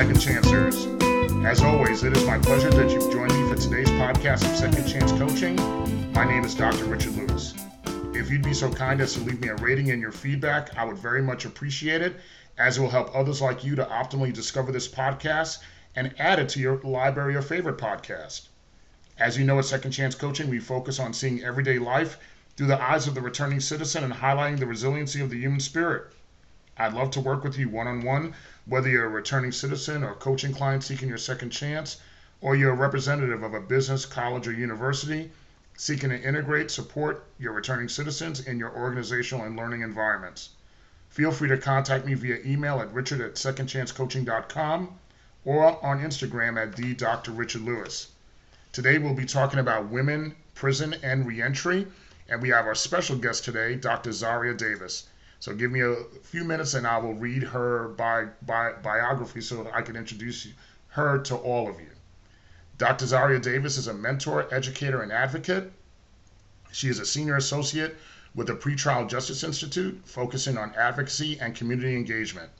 Second Chancers. As always, it is my pleasure that you've joined me for today's podcast of Second Chance Coaching. My name is Dr. Richard Lewis. If you'd be so kind as to leave me a rating and your feedback, I would very much appreciate it, as it will help others like you to optimally discover this podcast and add it to your library of favorite podcasts. As you know, at Second Chance Coaching, we focus on seeing everyday life through the eyes of the returning citizen and highlighting the resiliency of the human spirit. I'd love to work with you one on one, whether you're a returning citizen or coaching client seeking your second chance, or you're a representative of a business, college, or university seeking to integrate, support your returning citizens in your organizational and learning environments. Feel free to contact me via email at richard at secondchancecoaching.com or on Instagram at the Dr. Richard Lewis. Today we'll be talking about women, prison, and reentry, and we have our special guest today, Dr. Zaria Davis. So give me a few minutes and I will read her bi- bi- biography so I can introduce her to all of you. Dr. Zaria Davis is a mentor, educator, and advocate. She is a senior associate with the Pretrial Justice Institute, focusing on advocacy and community engagement.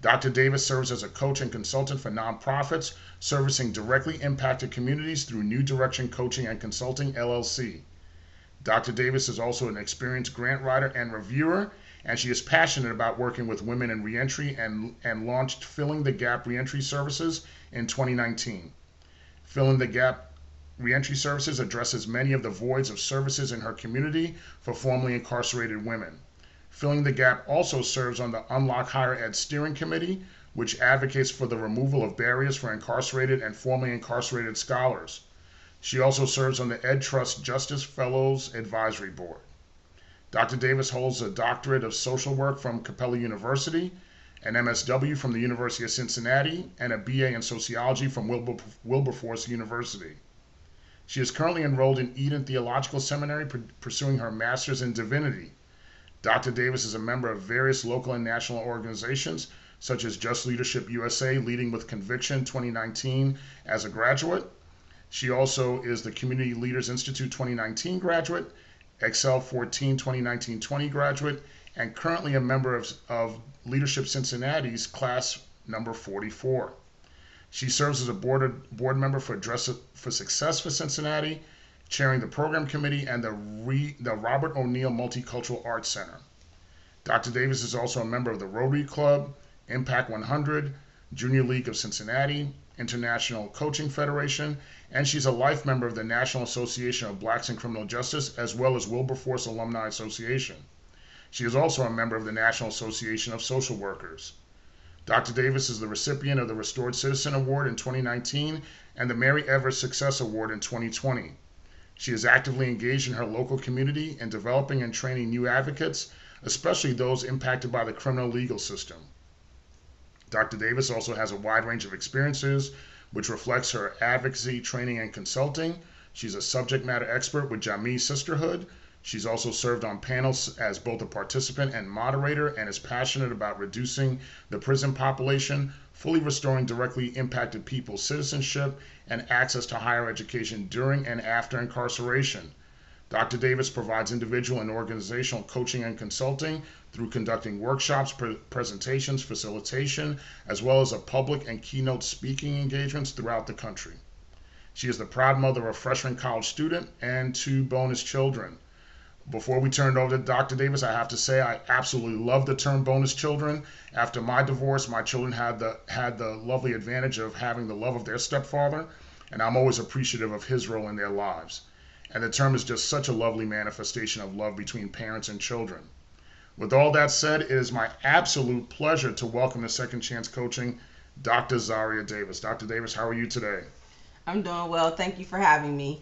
Dr. Davis serves as a coach and consultant for nonprofits servicing directly impacted communities through New Direction Coaching and Consulting, LLC. Dr. Davis is also an experienced grant writer and reviewer and she is passionate about working with women in reentry and, and launched Filling the Gap Reentry Services in 2019. Filling the Gap Reentry Services addresses many of the voids of services in her community for formerly incarcerated women. Filling the Gap also serves on the Unlock Higher Ed Steering Committee, which advocates for the removal of barriers for incarcerated and formerly incarcerated scholars. She also serves on the Ed Trust Justice Fellows Advisory Board. Dr. Davis holds a doctorate of social work from Capella University, an MSW from the University of Cincinnati, and a BA in sociology from Wilber- Wilberforce University. She is currently enrolled in Eden Theological Seminary, pursuing her master's in divinity. Dr. Davis is a member of various local and national organizations, such as Just Leadership USA, Leading with Conviction 2019 as a graduate. She also is the Community Leaders Institute 2019 graduate Excel 14 2019-20 graduate, and currently a member of, of Leadership Cincinnati's class number 44. She serves as a board, board member for Dress for Success for Cincinnati, chairing the program committee and the, Re, the Robert O'Neal Multicultural Arts Center. Dr. Davis is also a member of the Rotary Club, Impact 100, Junior League of Cincinnati, International Coaching Federation, and she's a life member of the National Association of Blacks in Criminal Justice as well as Wilberforce Alumni Association. She is also a member of the National Association of Social Workers. Dr. Davis is the recipient of the Restored Citizen Award in 2019 and the Mary Evers Success Award in 2020. She is actively engaged in her local community in developing and training new advocates, especially those impacted by the criminal legal system. Dr. Davis also has a wide range of experiences which reflects her advocacy, training, and consulting. She's a subject matter expert with Jami Sisterhood. She's also served on panels as both a participant and moderator and is passionate about reducing the prison population, fully restoring directly impacted people's citizenship and access to higher education during and after incarceration. Dr. Davis provides individual and organizational coaching and consulting through conducting workshops, pre- presentations, facilitation, as well as a public and keynote speaking engagements throughout the country. She is the proud mother of a freshman college student and two bonus children. Before we turn it over to Dr. Davis, I have to say I absolutely love the term bonus children. After my divorce, my children had the had the lovely advantage of having the love of their stepfather, and I'm always appreciative of his role in their lives. And the term is just such a lovely manifestation of love between parents and children. With all that said, it is my absolute pleasure to welcome to Second Chance Coaching Dr. Zaria Davis. Dr. Davis, how are you today? I'm doing well. Thank you for having me.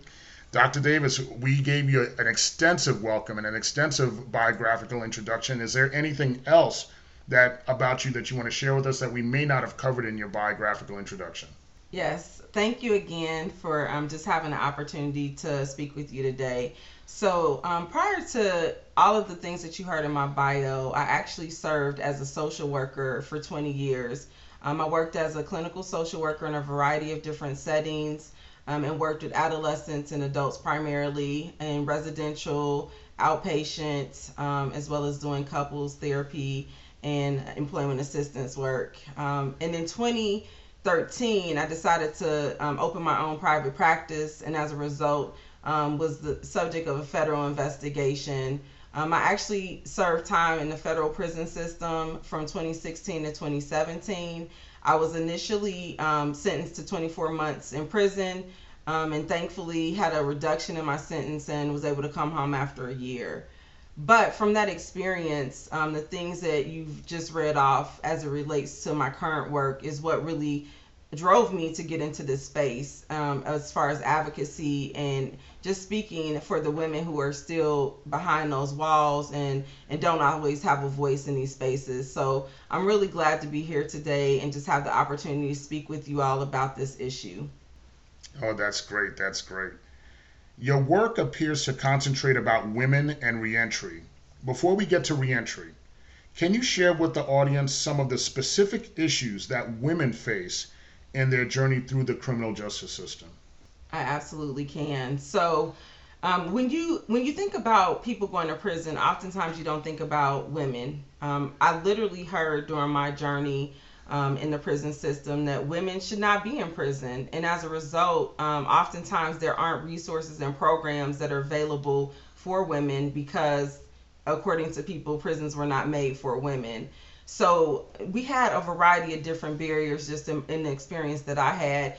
Dr. Davis, we gave you an extensive welcome and an extensive biographical introduction. Is there anything else that about you that you want to share with us that we may not have covered in your biographical introduction? Yes, thank you again for um, just having the opportunity to speak with you today. So, um, prior to all of the things that you heard in my bio, I actually served as a social worker for 20 years. Um, I worked as a clinical social worker in a variety of different settings um, and worked with adolescents and adults primarily in residential outpatient, um, as well as doing couples therapy and employment assistance work. Um, and in 2013, I decided to um, open my own private practice, and as a result, um, was the subject of a federal investigation. Um, I actually served time in the federal prison system from 2016 to 2017. I was initially um, sentenced to 24 months in prison um, and thankfully had a reduction in my sentence and was able to come home after a year. But from that experience, um, the things that you've just read off as it relates to my current work is what really drove me to get into this space um, as far as advocacy and just speaking for the women who are still behind those walls and and don't always have a voice in these spaces. So i'm really glad to be here today and just have the opportunity to speak with you all about this issue. Oh that's great. That's great your work appears to concentrate about women and reentry before we get to reentry can you share with the audience some of the specific issues that women face in their journey through the criminal justice system? I absolutely can. So, um, when you when you think about people going to prison, oftentimes you don't think about women. Um, I literally heard during my journey um, in the prison system that women should not be in prison, and as a result, um, oftentimes there aren't resources and programs that are available for women because, according to people, prisons were not made for women. So we had a variety of different barriers just in, in the experience that I had.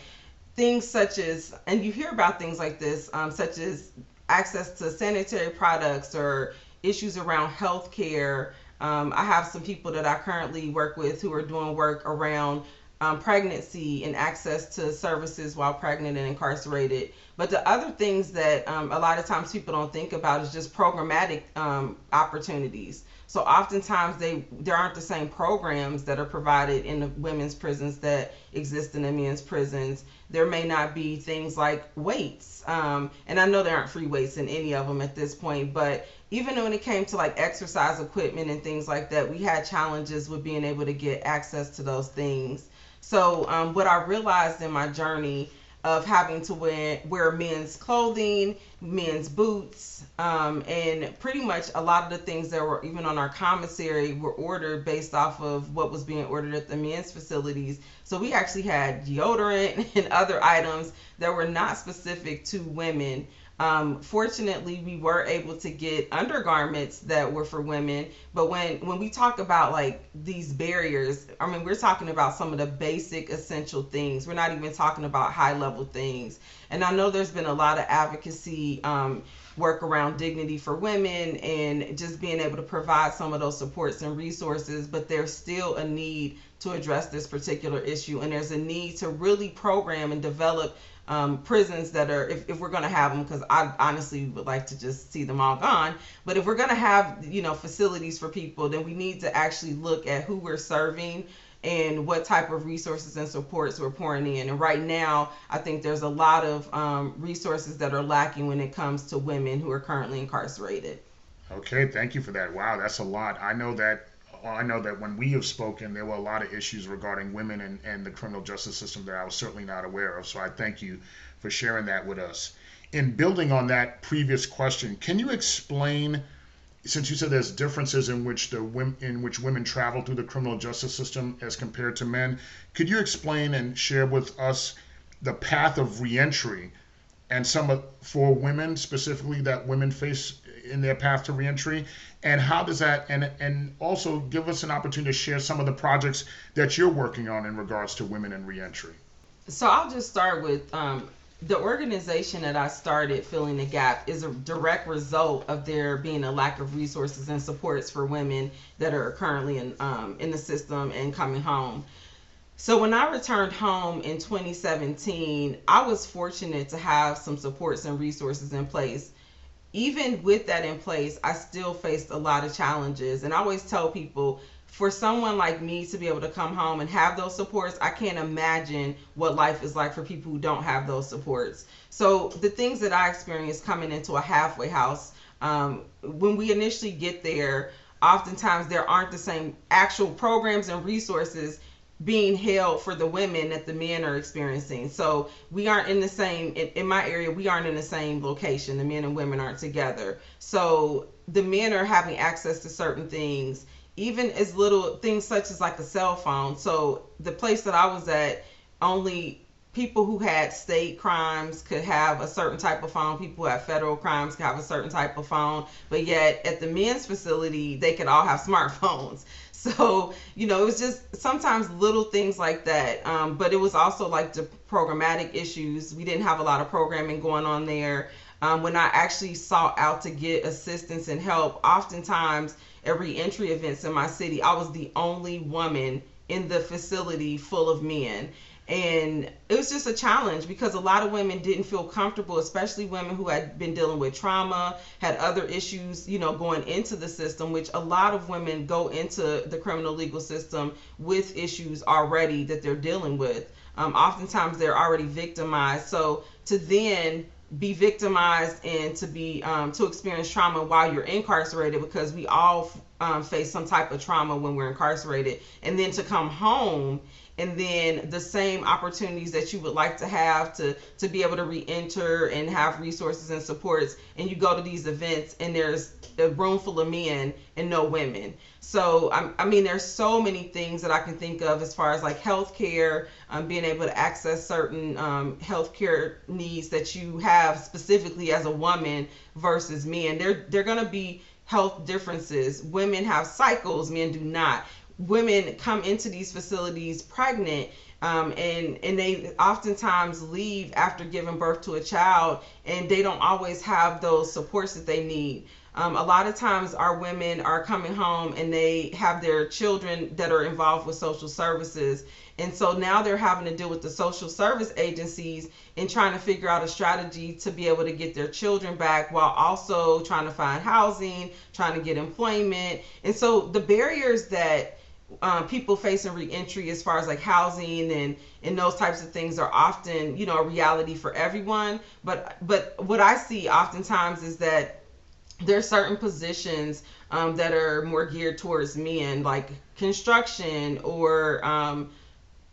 Things such as, and you hear about things like this, um, such as access to sanitary products or issues around health care. Um, I have some people that I currently work with who are doing work around um, pregnancy and access to services while pregnant and incarcerated. But the other things that um, a lot of times people don't think about is just programmatic um, opportunities. So oftentimes they there aren't the same programs that are provided in the women's prisons that exist in the men's prisons. There may not be things like weights, um, and I know there aren't free weights in any of them at this point. But even when it came to like exercise equipment and things like that, we had challenges with being able to get access to those things. So um, what I realized in my journey of having to wear, wear men's clothing, men's boots, um, and pretty much a lot of the things that were even on our commissary were ordered based off of what was being ordered at the men's facilities. So we actually had deodorant and other items that were not specific to women. Um, fortunately, we were able to get undergarments that were for women. But when when we talk about like these barriers, I mean, we're talking about some of the basic essential things. We're not even talking about high level things. And I know there's been a lot of advocacy um, work around dignity for women and just being able to provide some of those supports and resources. But there's still a need to address this particular issue, and there's a need to really program and develop um, prisons that are, if, if we're going to have them, because I honestly would like to just see them all gone. But if we're going to have, you know, facilities for people, then we need to actually look at who we're serving and what type of resources and supports we're pouring in. And right now, I think there's a lot of um, resources that are lacking when it comes to women who are currently incarcerated. Okay, thank you for that. Wow, that's a lot. I know that I know that when we have spoken, there were a lot of issues regarding women and, and the criminal justice system that I was certainly not aware of. So I thank you for sharing that with us. In building on that previous question, can you explain, since you said there's differences in which the in which women travel through the criminal justice system as compared to men, could you explain and share with us the path of reentry and some of, for women specifically that women face in their path to reentry and how does that and and also give us an opportunity to share some of the projects that you're working on in regards to women and reentry. So i'll just start with um, the organization that i started filling the gap is a direct result of there being a lack of resources and supports for women that are currently in um, in the system and coming home. So when I returned home in 2017, I was fortunate to have some supports and resources in place even with that in place, I still faced a lot of challenges. And I always tell people, for someone like me to be able to come home and have those supports, I can't imagine what life is like for people who don't have those supports. So the things that I experienced coming into a halfway house, um, when we initially get there, oftentimes there aren't the same actual programs and resources being held for the women that the men are experiencing. So we aren't in the same in, in, my area. We aren't in the same location. The men and women aren't together. So the men are having access to certain things, even as little things such as like a cell phone. So the place that I was at, only people who had state crimes could have a certain type of phone. People who have federal crimes could have a certain type of phone. But yet at the men's facility, they could all have smartphones. So, you know, it was just sometimes little things like that. Um, but it was also like the programmatic issues. We didn't have a lot of programming going on there. Um, when I actually sought out to get assistance and help, oftentimes at reentry events in my city, I was the only woman in the facility full of men. And it was just a challenge because a lot of women didn't feel comfortable, especially women who had been dealing with trauma, had other issues, you know, going into the system, which a lot of women go into the criminal legal system with issues already that they're dealing with. Um, oftentimes they're already victimized. So to then be victimized and to be um, to experience trauma while you're incarcerated because we all um, face some type of trauma when we're incarcerated and then to come home and then the same opportunities that you would like to have to to be able to re-enter and have resources and supports and you go to these events and there's a room full of men and no women. So I, I mean there's so many things that i can think of as far as like healthcare um, being able to access certain um, healthcare needs that you have specifically as a woman versus men. There they're going to be health differences. Women have cycles men do not women come into these facilities pregnant um, and and they oftentimes leave after giving birth to a child and they don't always have those supports that they need. Um, a lot of times our women are coming home and they have their children that are involved with social services. And so now they're having to deal with the social service agencies and trying to figure out a strategy to be able to get their children back while also trying to find housing trying to get employment. And so the barriers that um, people facing reentry as far as like housing and and those types of things are often you know a reality for everyone. But but what i see oftentimes is that there are certain positions um, that are more geared towards men like construction or um,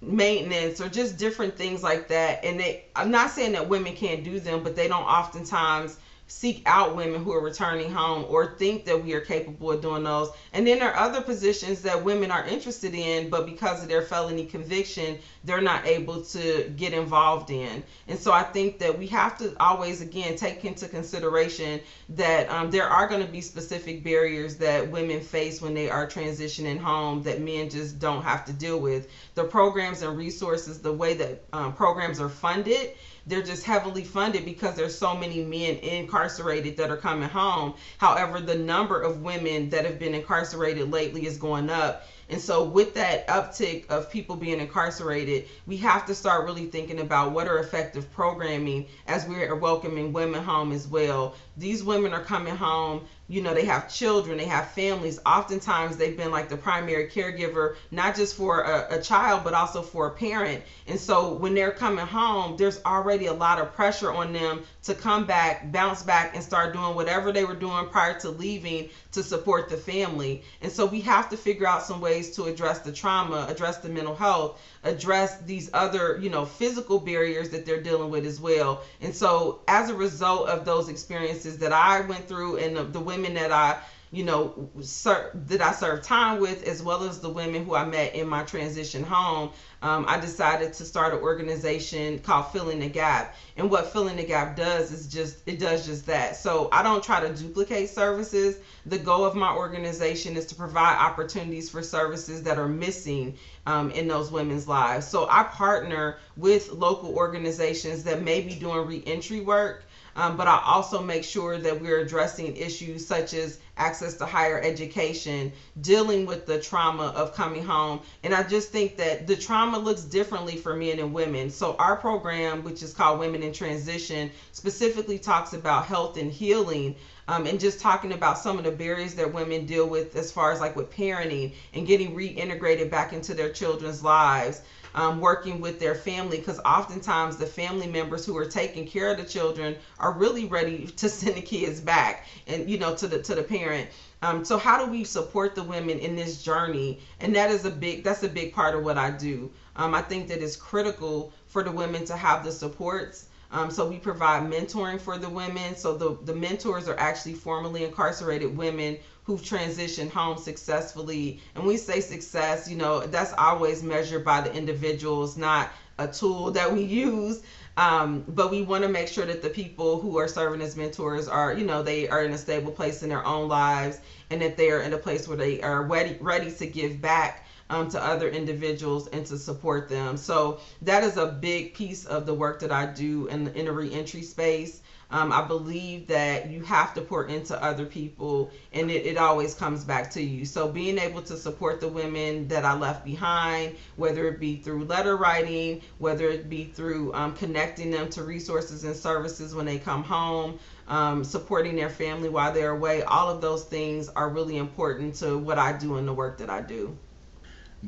maintenance or just different things like that. And they i'm not saying that women can't do them but they don't oftentimes seek out women who are returning home or think that we are capable of doing those. And then there are other positions that women are interested in, but because of their felony conviction, they're not able to get involved in. And so I think that we have to always, again, take into consideration that um, there are going to be specific barriers that women face when they are transitioning home that men just don't have to deal with. The programs and resources, the way that um, programs are funded, they're just heavily funded because there's so many men incarcerated that are coming home. However, the number of women that have been incarcerated lately is going up. And so, with that uptick of people being incarcerated, we have to start really thinking about what are effective programming as we're welcoming women home as well. These women are coming home you know they have children they have families. Oftentimes they've been like the primary caregiver not just for a, a, child but also for a parent. And so when they're coming home there's already a lot of pressure on them to come back bounce back and start doing whatever they were doing prior to leaving to support the family. And so we have to figure out some ways to address the trauma address the mental health address these other you know physical barriers that they're dealing with as well. And so as a result of those experiences that i went through and the, the women that I, you know, ser- that I served time with, as well as the women who I met in my transition home, um, I decided to start an organization called Filling the Gap. And what Filling the Gap does is just, it does just that. So I don't try to duplicate services. The goal of my organization is to provide opportunities for services that are missing um, in those women's lives. So I partner with local organizations that may be doing reentry work um, but I also make sure that we're addressing issues such as access to higher education, dealing with the trauma of coming home. And I just think that the trauma looks differently for men and women. So our program, which is called Women in Transition, specifically talks about health and healing. Um, and just talking about some of the barriers that women deal with as far as like with parenting and getting reintegrated back into their children's lives um, working with their family because oftentimes the family members who are taking care of the children are really ready to send the kids back and you know to the to the parent. Um, so how do we support the women in this journey? And that is a big that's a big part of what i do. Um, i think that it's critical for the women to have the supports Um, so we provide mentoring for the women. So the, the mentors are actually formerly incarcerated women who've transitioned home successfully. And we say success, you know, that's always measured by the individuals, not a tool that we use. Um, but we want to make sure that the people who are serving as mentors are, you know, they are in a stable place in their own lives and that they are in a place where they are ready, ready to give back um, to other individuals and to support them. So that is a big piece of the work that I do in the, reentry space. Um, I believe that you have to pour into other people and it, it always comes back to you. So being able to support the women that I left behind, whether it be through letter writing, whether it be through um, connecting them to resources and services when they come home, um, supporting their family while they're away, all of those things are really important to what I do and the work that I do.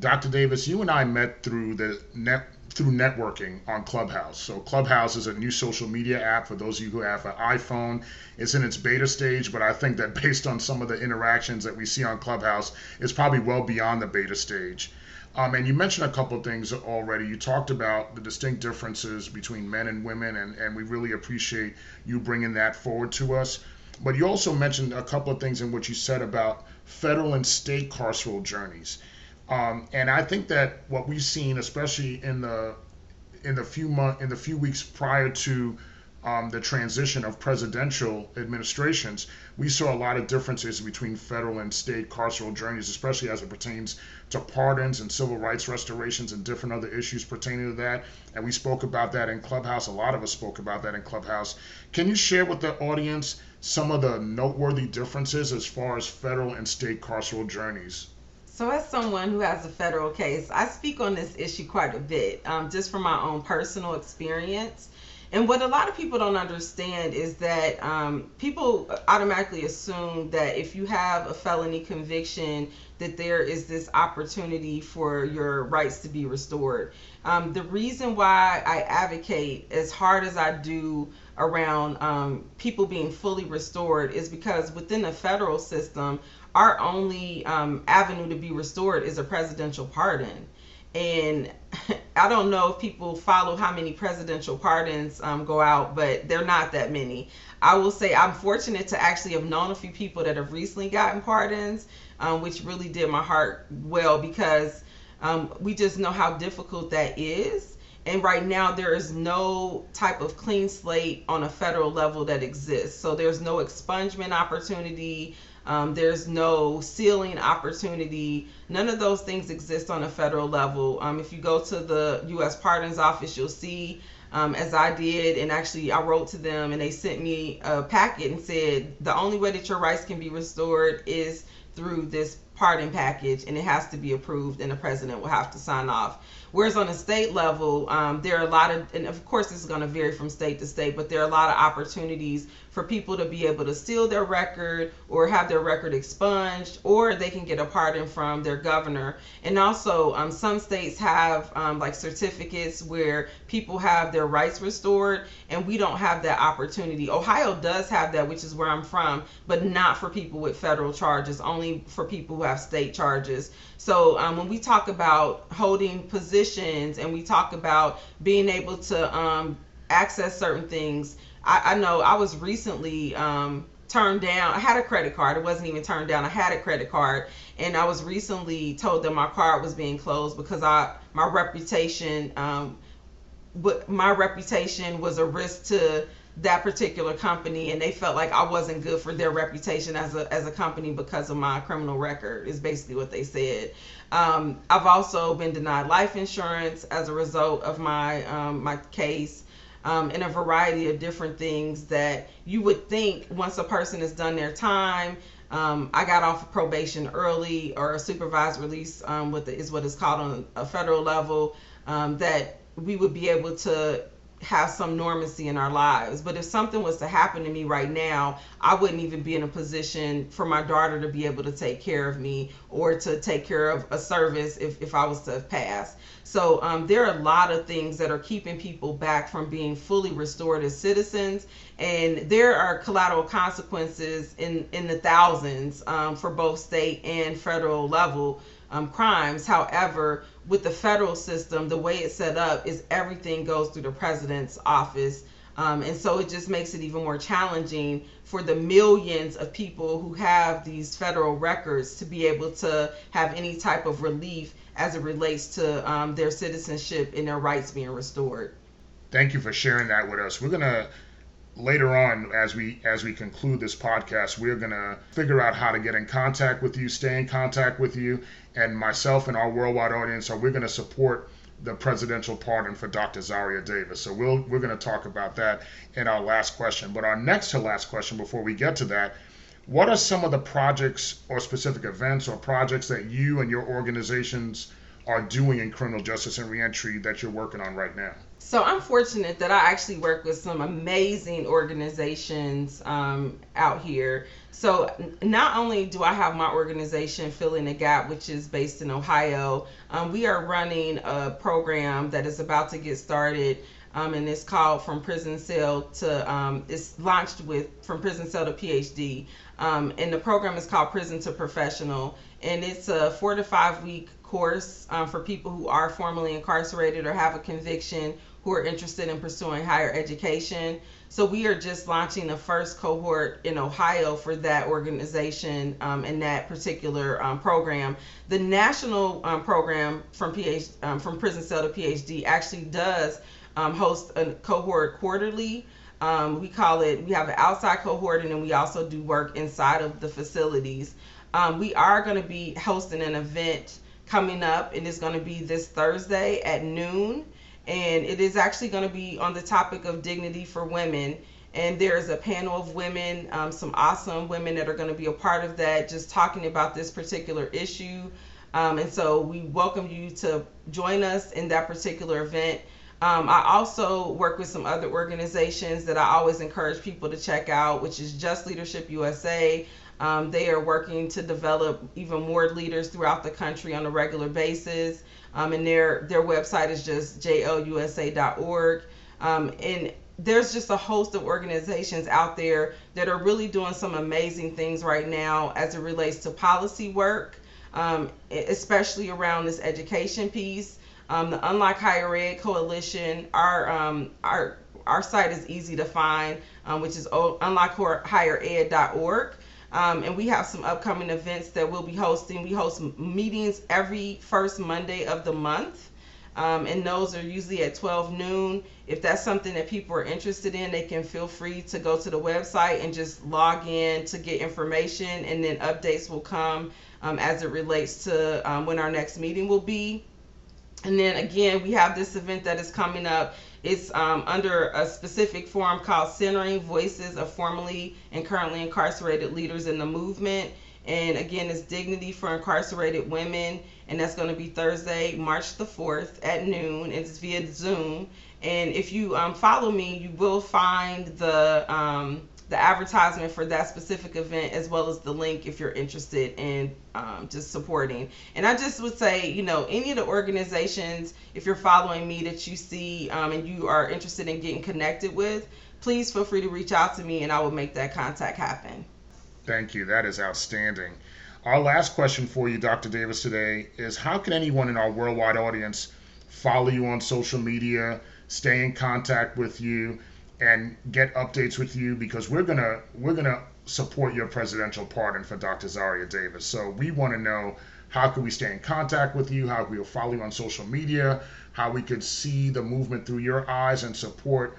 Dr. Davis, you and I met through the net through networking on Clubhouse. So Clubhouse is a new social media app for those of you who have an iPhone. It's in its beta stage, but I think that based on some of the interactions that we see on Clubhouse, it's probably well beyond the beta stage. Um, and you mentioned a couple of things already. You talked about the distinct differences between men and women, and, and we really appreciate you bringing that forward to us. But you also mentioned a couple of things in what you said about federal and state carceral journeys. Um, and I think that what we've seen, especially in the in the few month in the few weeks prior to um, the transition of presidential administrations, we saw a lot of differences between federal and state carceral journeys, especially as it pertains to pardons and civil rights restorations and different other issues pertaining to that. And we spoke about that in Clubhouse. A lot of us spoke about that in Clubhouse. Can you share with the audience some of the noteworthy differences as far as federal and state carceral journeys? So, as someone who has a federal case, I speak on this issue quite a bit, um, just from my own personal experience. And what a lot of people don't understand is that um, people automatically assume that if you have a felony conviction, that there is this opportunity for your rights to be restored. Um, the reason why I advocate as hard as I do around um, people being fully restored is because within the federal system, our only um, avenue to be restored is a presidential pardon. And I don't know if people follow how many presidential pardons um, go out, but they're not that many. I will say I'm fortunate to actually have known a few people that have recently gotten pardons, um, which really did my heart well because um, we just know how difficult that is. And right now, there is no type of clean slate on a federal level that exists. So there's no expungement opportunity. Um, there's no sealing opportunity. None of those things exist on a federal level. Um, if you go to the U.S. Pardons Office, you'll see, um, as I did, and actually I wrote to them and they sent me a packet and said the only way that your rights can be restored is through this pardon package and it has to be approved and the president will have to sign off. Whereas on a state level, um, there are a lot of, and of course this is going to vary from state to state, but there are a lot of opportunities for people to be able to steal their record or have their record expunged, or they can get a pardon from their governor. And also, um, some states have um, like certificates where people have their rights restored, and we don't have that opportunity. Ohio does have that, which is where I'm from, but not for people with federal charges, only for people who have state charges. So um, when we talk about holding positions and we talk about being able to um, access certain things, I, I know I was recently um, turned down. I had a credit card. It wasn't even turned down. I had a credit card, and I was recently told that my card was being closed because I my reputation, um, but my reputation was a risk to that particular company and they felt like I wasn't good for their reputation as a as a company because of my criminal record is basically what they said. Um, I've also been denied life insurance as a result of my um, my case um, and a variety of different things that you would think once a person has done their time. Um, I got off of probation early or a supervised release um, with the, is what is called on a federal level um, that we would be able to have some normancy in our lives. But if something was to happen to me right now, I wouldn't even be in a position for my daughter to be able to take care of me or to take care of a service if, if I was to pass. So um, there are a lot of things that are keeping people back from being fully restored as citizens. And there are collateral consequences in, in the thousands um, for both state and federal level um, crimes. However, with the federal system, the way it's set up is everything goes through the president's office. Um, and so it just makes it even more challenging for the millions of people who have these federal records to be able to have any type of relief as it relates to um, their citizenship and their rights being restored. Thank you for sharing that with us. We're gonna later on as we as we conclude this podcast we're going to figure out how to get in contact with you stay in contact with you and myself and our worldwide audience are we're going to support the presidential pardon for Dr. Zaria Davis. So we'll, we're going to talk about that in our last question. But our next to last question before we get to that, what are some of the projects or specific events or projects that you and your organizations are doing in criminal justice and reentry that you're working on right now? So I'm fortunate that I actually work with some amazing organizations um, out here. So not only do I have my organization Filling the Gap, which is based in Ohio, um, we are running a program that is about to get started. Um, and it's called From Prison Cell to, um, it's launched with From Prison Cell to PhD. Um, and the program is called Prison to Professional. And it's a four to five week course um, for people who are formerly incarcerated or have a conviction who are interested in pursuing higher education. So we are just launching the first cohort in Ohio for that organization um, and that particular um, program. The national um, program from PhD, um, from prison cell to PhD actually does um, host a cohort quarterly. Um, we call it. We have an outside cohort, and then we also do work inside of the facilities. we are going to be hosting an event coming up, and it's going to be this Thursday at noon and it is actually going to be on the topic of dignity for women. And there's a panel of women, um, some awesome women that are going to be a part of that, just talking about this particular issue. Um, and so we welcome you to join us in that particular event. Um, I also work with some other organizations that I always encourage people to check out, which is Just Leadership USA. Um, they are working to develop even more leaders throughout the country on a regular basis. Um, and their their website is just jlusa.org. Um, and there's just a host of organizations out there that are really doing some amazing things right now as it relates to policy work, um, especially around this education piece. Um, the Unlock Higher Ed Coalition, our um, our our site is easy to find, um, which is unlockhighered.org. Um, and we have some upcoming events that we'll be hosting. We host meetings every first Monday of the month. Um, and those are usually at 12 noon. If that's something that people are interested in, they can feel free to go to the website and just log in to get information, and then updates will come um, as it relates to um, when our next meeting will be. And then again, we have this event that is coming up it's um, under a specific forum called Centering Voices of Formerly and Currently Incarcerated Leaders in the Movement. And again, it's Dignity for Incarcerated Women. And that's going to be Thursday, March the 4th at noon. It's via Zoom. And if you um, follow me, you will find the um, the advertisement for that specific event as well as the link if you're interested in um, just supporting. And I just would say, you know, any of the organizations, if you're following me that you see um, and you are interested in getting connected with, please feel free to reach out to me and I will make that contact happen. Thank you. That is outstanding. Our last question for you, Dr. Davis, today is how can anyone in our worldwide audience follow you on social media, stay in contact with you? And get updates with you because we're gonna we're gonna support your presidential pardon for Dr. Zaria Davis. So we want to know how can we stay in contact with you, how we will follow you on social media, how we could see the movement through your eyes and support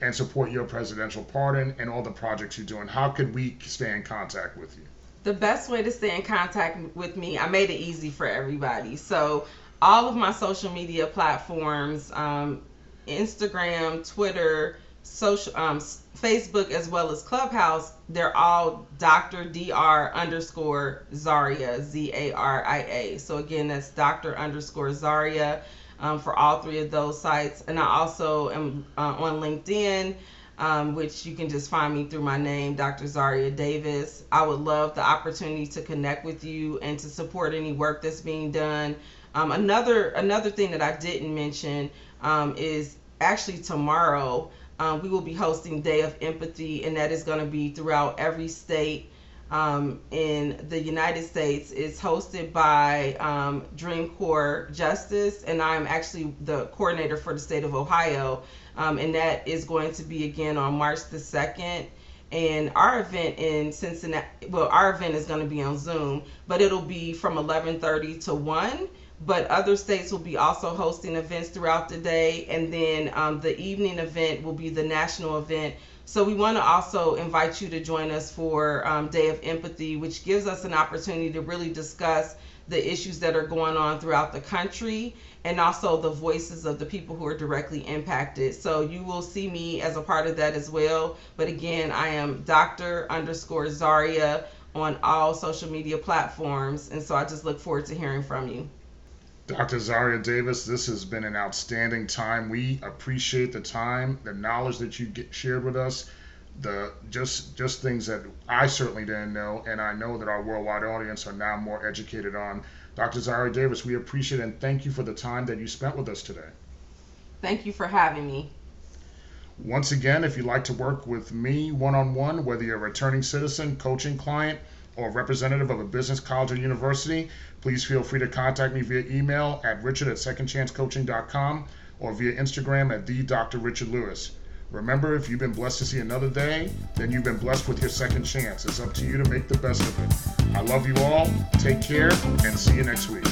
and support your presidential pardon and all the projects you're doing. How could we stay in contact with you? The best way to stay in contact with me, I made it easy for everybody. So all of my social media platforms, um, Instagram, Twitter, social um, Facebook as well as Clubhouse, they're all Dr. Dr. underscore Zaria Z A R I A. So again, that's Dr. underscore Zaria um, for all three of those sites. And I also am uh, on LinkedIn. Um, which you can just find me through my name, Dr. Zaria Davis. I would love the opportunity to connect with you and to support any work that's being done. Um, another another thing that I didn't mention um, is actually tomorrow um, we will be hosting Day of Empathy, and that is going to be throughout every state um, in the United States. It's hosted by um, Dream Corps Justice, and I'm actually the coordinator for the state of Ohio. Um, and that is going to be again on March the 2nd. And our event in Cincinnati, well, our event is going to be on Zoom, but it'll be from 11:30 to 1 but other states will be also hosting events throughout the day and then um, the evening event will be the national event so we want to also invite you to join us for um, Day of Empathy, which gives us an opportunity to really discuss the issues that are going on throughout the country and also the voices of the people who are directly impacted. So you will see me as a part of that as well. But again, I am Dr. underscore Zaria on all social media platforms. And so I just look forward to hearing from you. Dr. Zaria Davis, this has been an outstanding time. We appreciate the time, the knowledge that you get, shared with us, the just just things that I certainly didn't know, and I know that our worldwide audience are now more educated on. Dr. Zaria Davis, we appreciate and thank you for the time that you spent with us today. Thank you for having me. Once again, if you'd like to work with me one on one, whether you're a returning citizen, coaching client, or representative of a business college or university, please feel free to contact me via email at richard at secondchancecoaching.com or via Instagram at the Dr. Richard Lewis. Remember, if you've been blessed to see another day, then you've been blessed with your second chance. It's up to you to make the best of it. I love you all. Take care and see you next week.